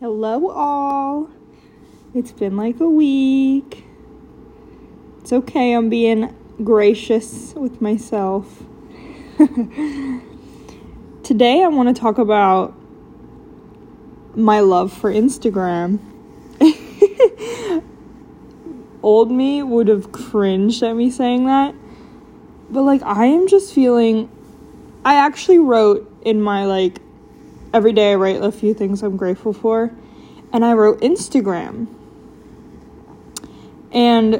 Hello, all. It's been like a week. It's okay, I'm being gracious with myself. Today, I want to talk about my love for Instagram. Old me would have cringed at me saying that. But, like, I am just feeling. I actually wrote in my, like, every day I write a few things I'm grateful for. And I wrote Instagram. And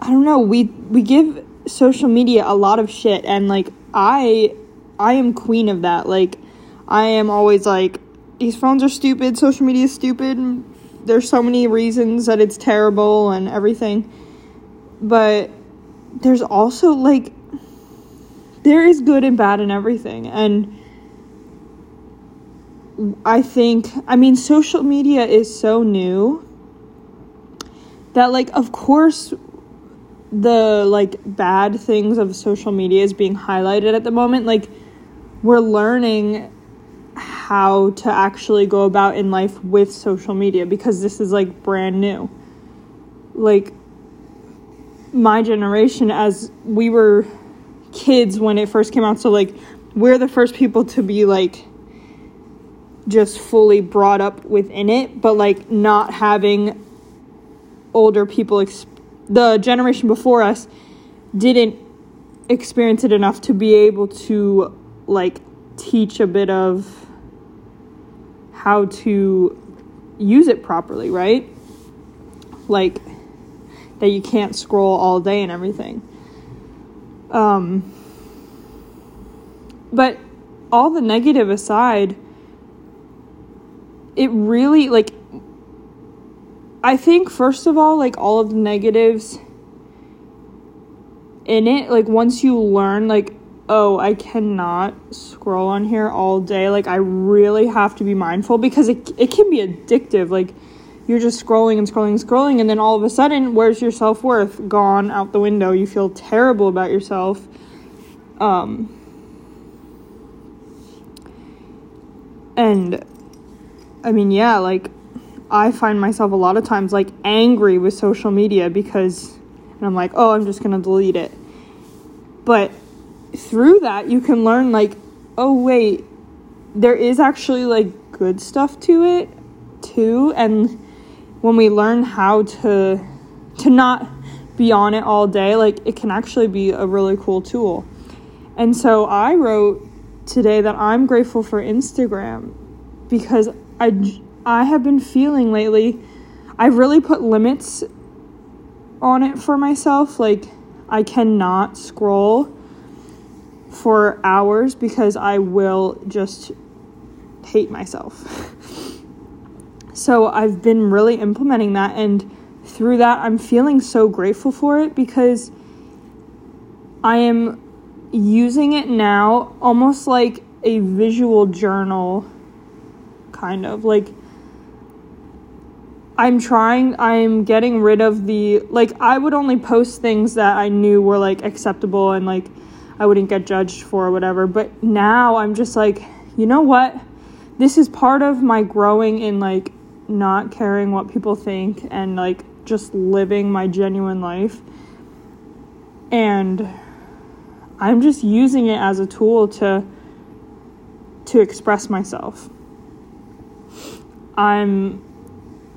I don't know, we we give social media a lot of shit and like I I am queen of that. Like I am always like these phones are stupid, social media is stupid. There's so many reasons that it's terrible and everything. But there's also like there is good and bad in everything and I think, I mean, social media is so new that, like, of course, the like bad things of social media is being highlighted at the moment. Like, we're learning how to actually go about in life with social media because this is like brand new. Like, my generation, as we were kids when it first came out, so like, we're the first people to be like, just fully brought up within it, but like not having older people, exp- the generation before us didn't experience it enough to be able to like teach a bit of how to use it properly, right? Like that you can't scroll all day and everything. Um, but all the negative aside, it really like I think first of all like all of the negatives in it like once you learn like oh I cannot scroll on here all day like I really have to be mindful because it it can be addictive like you're just scrolling and scrolling and scrolling and then all of a sudden where's your self-worth? Gone out the window. You feel terrible about yourself. Um and I mean, yeah, like I find myself a lot of times like angry with social media because and I'm like, "Oh, I'm just going to delete it." But through that, you can learn like, "Oh, wait, there is actually like good stuff to it too." And when we learn how to to not be on it all day, like it can actually be a really cool tool. And so I wrote today that I'm grateful for Instagram because I, I have been feeling lately, I've really put limits on it for myself. Like, I cannot scroll for hours because I will just hate myself. so, I've been really implementing that, and through that, I'm feeling so grateful for it because I am using it now almost like a visual journal kind of like I'm trying I'm getting rid of the like I would only post things that I knew were like acceptable and like I wouldn't get judged for or whatever. But now I'm just like you know what? This is part of my growing in like not caring what people think and like just living my genuine life. And I'm just using it as a tool to to express myself I'm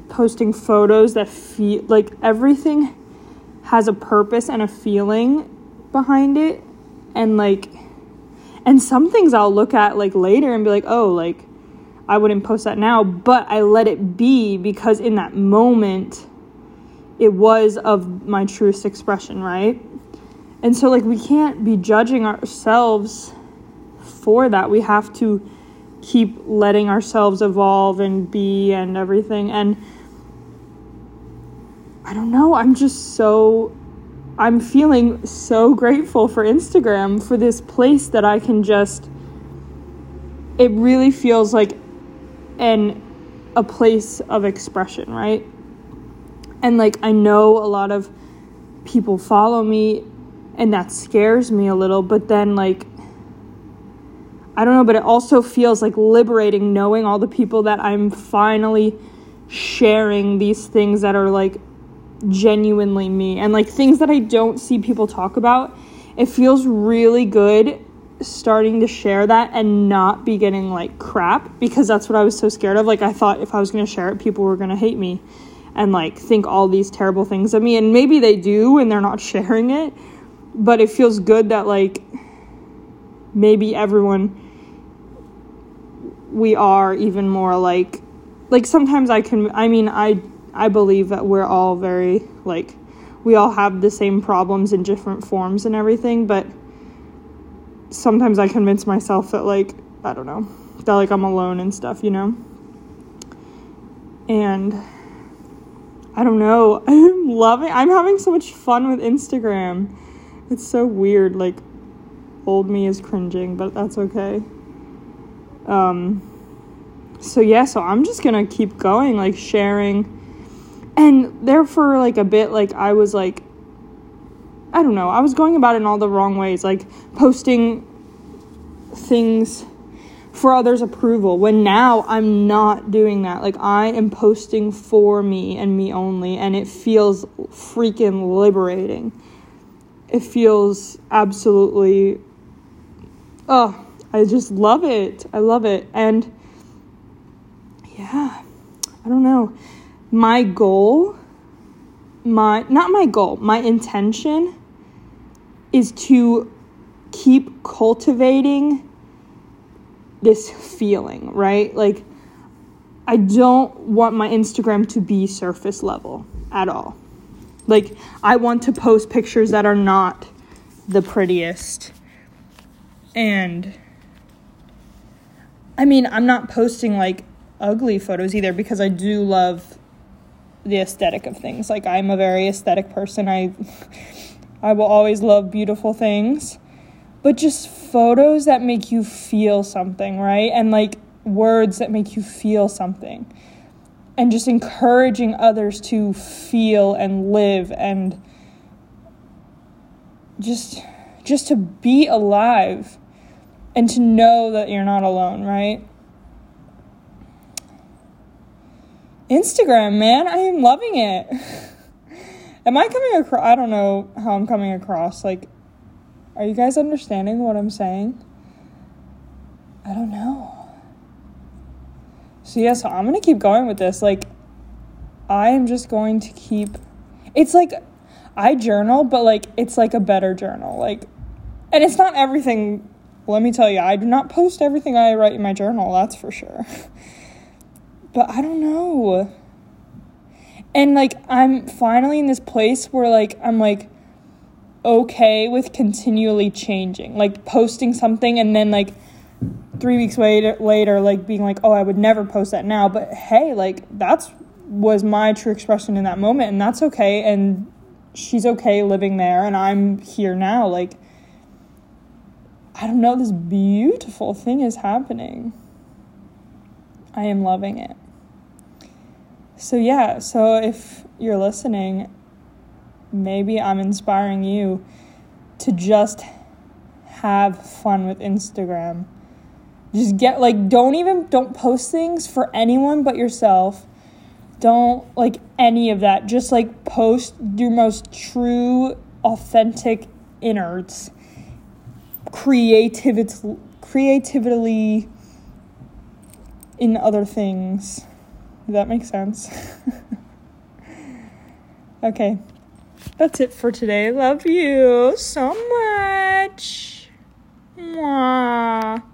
posting photos that feel like everything has a purpose and a feeling behind it and like and some things I'll look at like later and be like, "Oh, like I wouldn't post that now," but I let it be because in that moment it was of my truest expression, right? And so like we can't be judging ourselves for that. We have to keep letting ourselves evolve and be and everything. And I don't know, I'm just so I'm feeling so grateful for Instagram for this place that I can just it really feels like an a place of expression, right? And like I know a lot of people follow me and that scares me a little, but then like I don't know, but it also feels like liberating knowing all the people that I'm finally sharing these things that are like genuinely me and like things that I don't see people talk about. It feels really good starting to share that and not be getting like crap because that's what I was so scared of. Like I thought if I was going to share it, people were going to hate me and like think all these terrible things of me and maybe they do and they're not sharing it, but it feels good that like maybe everyone we are even more like like sometimes I can I mean I I believe that we're all very like we all have the same problems in different forms and everything, but sometimes I convince myself that like I don't know, that like I'm alone and stuff, you know. And I don't know. I'm loving I'm having so much fun with Instagram. It's so weird like old me is cringing, but that's okay. Um so yeah, so I'm just to keep going like sharing and there for like a bit like I was like I don't know, I was going about it in all the wrong ways, like posting things for others' approval when now I'm not doing that. Like I am posting for me and me only and it feels freaking liberating. It feels absolutely oh, I just love it. I love it. And yeah, I don't know. My goal, my not my goal, my intention is to keep cultivating this feeling, right? Like, I don't want my Instagram to be surface level at all. Like, I want to post pictures that are not the prettiest. And I mean, I'm not posting like ugly photos either because I do love the aesthetic of things. Like I'm a very aesthetic person. I I will always love beautiful things. But just photos that make you feel something, right? And like words that make you feel something. And just encouraging others to feel and live and just just to be alive and to know that you're not alone, right? Instagram, man, I am loving it. am I coming across? I don't know how I'm coming across. Like, are you guys understanding what I'm saying? I don't know. So, yeah, so I'm going to keep going with this. Like, I am just going to keep. It's like I journal, but like, it's like a better journal. Like, and it's not everything. Let me tell you, I do not post everything I write in my journal, that's for sure. But I don't know. And like I'm finally in this place where like I'm like okay with continually changing. Like posting something and then like 3 weeks later later like being like, "Oh, I would never post that now." But hey, like that's was my true expression in that moment and that's okay and she's okay living there and I'm here now like I don't know this beautiful thing is happening. I am loving it. So, yeah, so if you're listening, maybe I'm inspiring you to just have fun with Instagram. Just get like don't even don't post things for anyone but yourself. Don't like any of that. Just like post your most true authentic innards. Creativity creatively in other things. Does that make sense? okay. That's it for today. Love you so much. Mwah.